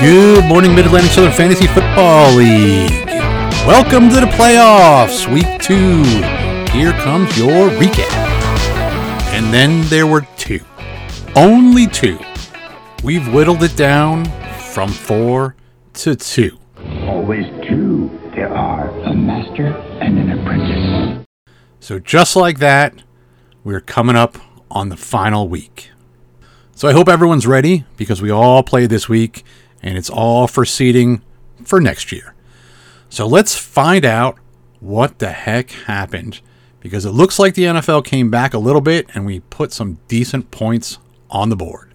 Good morning, Mid Atlantic Southern Fantasy Football League. Welcome to the playoffs, week two. Here comes your recap. And then there were two. Only two. We've whittled it down from four to two. Always two there are a master and an apprentice. So, just like that, we're coming up on the final week. So, I hope everyone's ready because we all play this week and it's all for seeding for next year. So, let's find out what the heck happened because it looks like the NFL came back a little bit and we put some decent points on the board.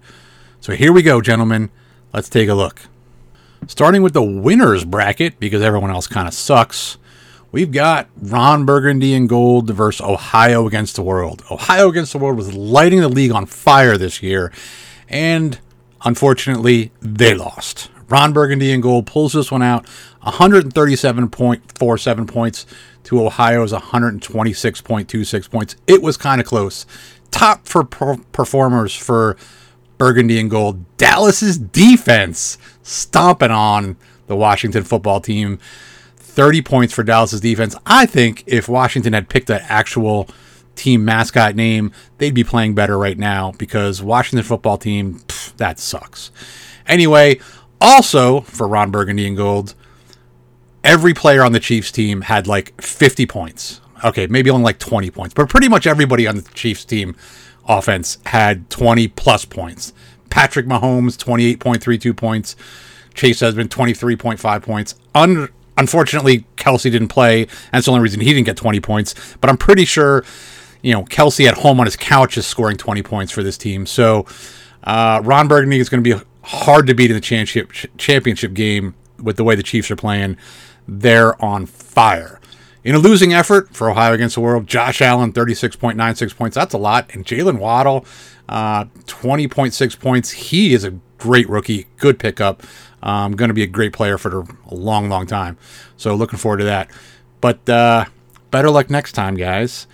So, here we go, gentlemen. Let's take a look. Starting with the winners bracket because everyone else kind of sucks. We've got Ron Burgundy and Gold versus Ohio against the world. Ohio against the world was lighting the league on fire this year, and unfortunately, they lost. Ron Burgundy and Gold pulls this one out 137.47 points to Ohio's 126.26 points. It was kind of close. Top for per- performers for Burgundy and Gold. Dallas's defense stomping on the Washington football team. 30 points for Dallas's defense. I think if Washington had picked an actual team mascot name, they'd be playing better right now because Washington football team, that sucks. Anyway, also for Ron Burgundy and Gold, every player on the Chiefs team had like 50 points. Okay, maybe only like 20 points, but pretty much everybody on the Chiefs team offense had 20 plus points. Patrick Mahomes, 28.32 points. Chase has been 23.5 points. Un- unfortunately, Kelce didn't play. That's the only reason he didn't get 20 points. But I'm pretty sure, you know, Kelce at home on his couch is scoring 20 points for this team. So uh, Ron Burgundy is going to be hard to beat in the championship championship game with the way the Chiefs are playing. They're on fire. In a losing effort for Ohio against the world, Josh Allen, 36.96 points. That's a lot. And Jaylen Waddle, uh, 20.6 points. He is a great rookie, good pickup. Um, going to be a great player for a long, long time. So looking forward to that. But uh, better luck next time, guys.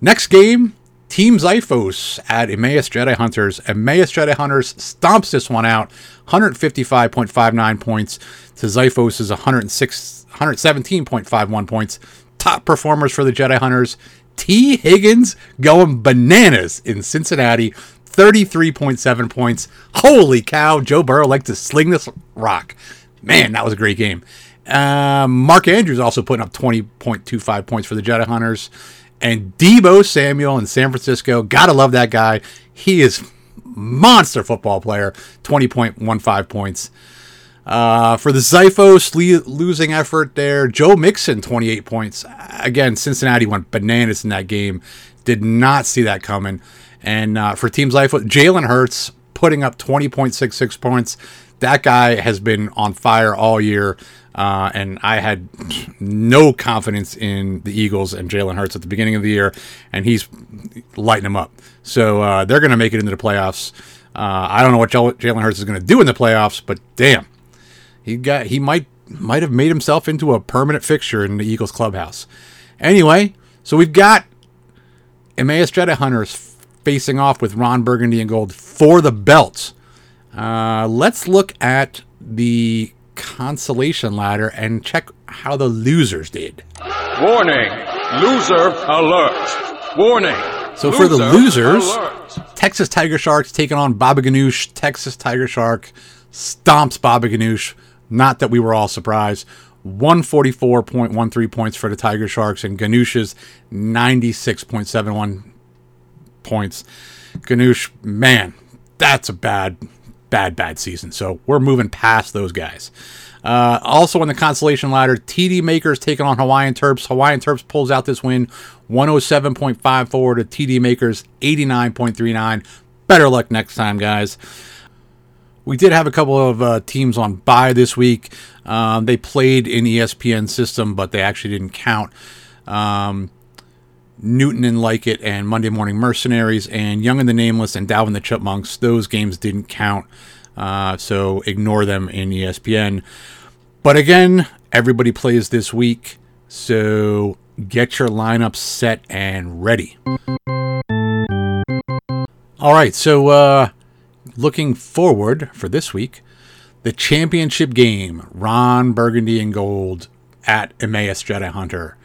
Next game, Team Xiphos at Emmaus Jedi Hunters. Emmaus Jedi Hunters stomps this one out, 155.59 points to Xiphos' 106, 117.51 points. Top performers for the Jedi Hunters. Tee Higgins going bananas in Cincinnati, 33.7 points. Holy cow, Joe Burrow liked to sling this rock. Man, that was a great game. Uh, Mark Andrews also putting up 20.25 points for the Jedi Hunters. And Deebo Samuel in San Francisco, gotta love that guy. He is monster football player, 20.15 points. Uh, for the Xiphos le- losing effort there, Joe Mixon, 28 points. Again, Cincinnati went bananas in that game. Did not see that coming. And uh, for Team Xiphos, Jalen Hurts putting up 20.66 points. That guy has been on fire all year. Uh, and I had no confidence in the Eagles and Jalen Hurts at the beginning of the year, and he's lighting them up. So uh, they're going to make it into the playoffs. Uh, I don't know what Jalen Hurts is going to do in the playoffs, but damn, he got he might might have made himself into a permanent fixture in the Eagles clubhouse. Anyway, so we've got Emmaus Jedi Hunters facing off with Ron Burgundy and Gold for the belts. Uh, let's look at the consolation ladder and check how the losers did. Warning! Loser alert! Warning! So for the losers, alert. Texas Tiger Sharks taking on Baba Ganoush. Texas Tiger Shark stomps Baba Ganoush. Not that we were all surprised. 144.13 points for the Tiger Sharks and Ganoush's 96.71 points. Ganoush, man, that's a bad bad, bad season. So we're moving past those guys. Uh, also on the consolation ladder, TD Makers taking on Hawaiian Terps. Hawaiian Terps pulls out this win 107.54 to TD Makers 89.39. Better luck next time, guys. We did have a couple of uh, teams on bye this week. Um, they played in ESPN system, but they actually didn't count. Um, Newton and Like It and Monday Morning Mercenaries and Young and the Nameless and Dalvin the Chipmunks. Those games didn't count, uh, so ignore them in ESPN. But again, everybody plays this week, so get your lineup set and ready. All right, so uh, looking forward for this week, the championship game, Ron Burgundy and Gold at Emmaus Jedi Hunter.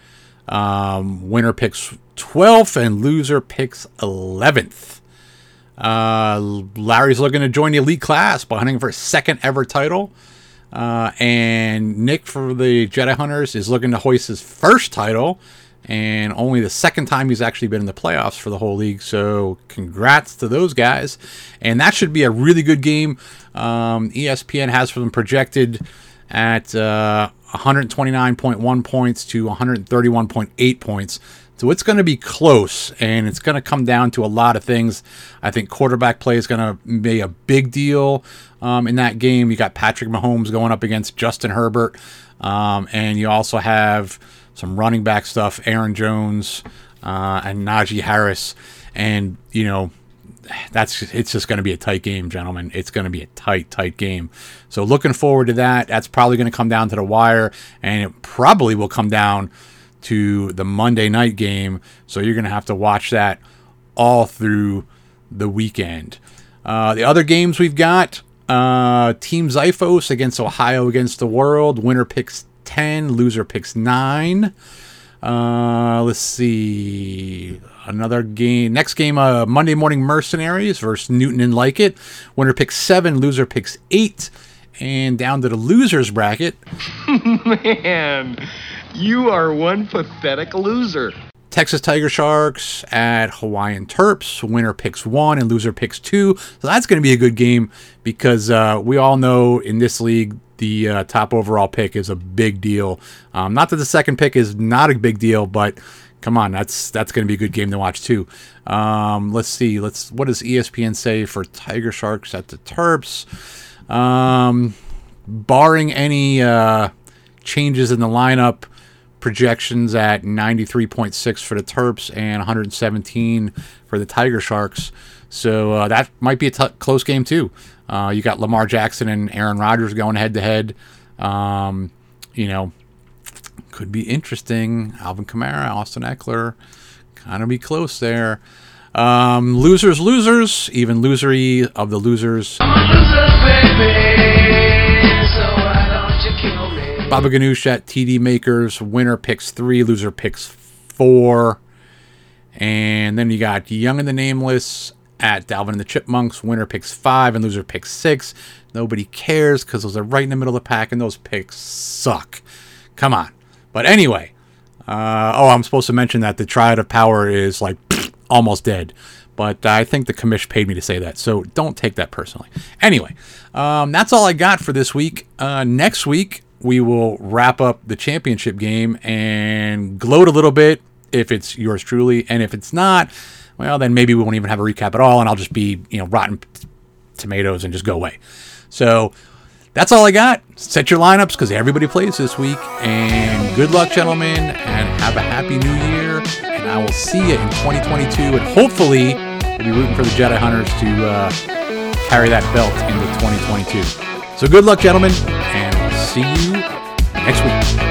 Um, winner picks 12th and loser picks 11th. Uh, Larry's looking to join the elite class by hunting for his second ever title. Uh, and Nick for the Jedi Hunters is looking to hoist his first title and only the second time he's actually been in the playoffs for the whole league. So, congrats to those guys. And that should be a really good game. Um, ESPN has them projected at uh, 129.1 points to 131.8 points. So it's going to be close, and it's going to come down to a lot of things. I think quarterback play is going to be a big deal um, in that game. You got Patrick Mahomes going up against Justin Herbert, um, and you also have some running back stuff, Aaron Jones uh, and Najee Harris, and you know that's it's just going to be a tight game, gentlemen. It's going to be a tight, tight game. So looking forward to that. That's probably going to come down to the wire, and it probably will come down to the Monday night game. So you're going to have to watch that all through the weekend. Uh, the other games we've got uh, Team Xiphos against Ohio against the world. Winner picks 10, loser picks 9. Uh, let's see. Another game. Next game, uh, Monday Morning Mercenaries versus Newton and Like It. Winner picks 7, loser picks 8. And down to the losers bracket. Man. You are one pathetic loser. Texas Tiger Sharks at Hawaiian Terps. Winner picks one and loser picks two. So that's going to be a good game because uh, we all know in this league the uh, top overall pick is a big deal. Um, not that the second pick is not a big deal, but come on, that's that's going to be a good game to watch too. Um, let's see. Let's what does ESPN say for Tiger Sharks at the Terps? Um, barring any uh, changes in the lineup projections at 93.6 for the Terps and 117 for the Tiger Sharks. So uh, that might be a t- close game too. Uh, you got Lamar Jackson and Aaron Rodgers going head to head. You know, could be interesting. Alvin Kamara, Austin Ekeler, kind of be close there. Um, losers, losers, even losery of the losers. Baba Ganoush at TD Makers. Winner picks three, loser picks four. And then you got Young and the Nameless at Dalvin and the Chipmunks. Winner picks five and loser picks six. Nobody cares because those are right in the middle of the pack and those picks suck. Come on. But anyway, uh, oh, I'm supposed to mention that the Triad of Power is like almost dead. But I think the commish paid me to say that, so don't take that personally. Anyway, um, that's all I got for this week. Uh, next week, we will wrap up the championship game and gloat a little bit if it's yours truly. And if it's not, well, then maybe we won't even have a recap at all and I'll just be, you know, rotten tomatoes and just go away. So that's all I got. Set your lineups because everybody plays this week. And good luck, gentlemen, and have a happy new year. And I will see you in 2022. And hopefully, we'll be rooting for the Jedi Hunters to uh, carry that belt into 2022. So good luck, gentlemen, and see you next week.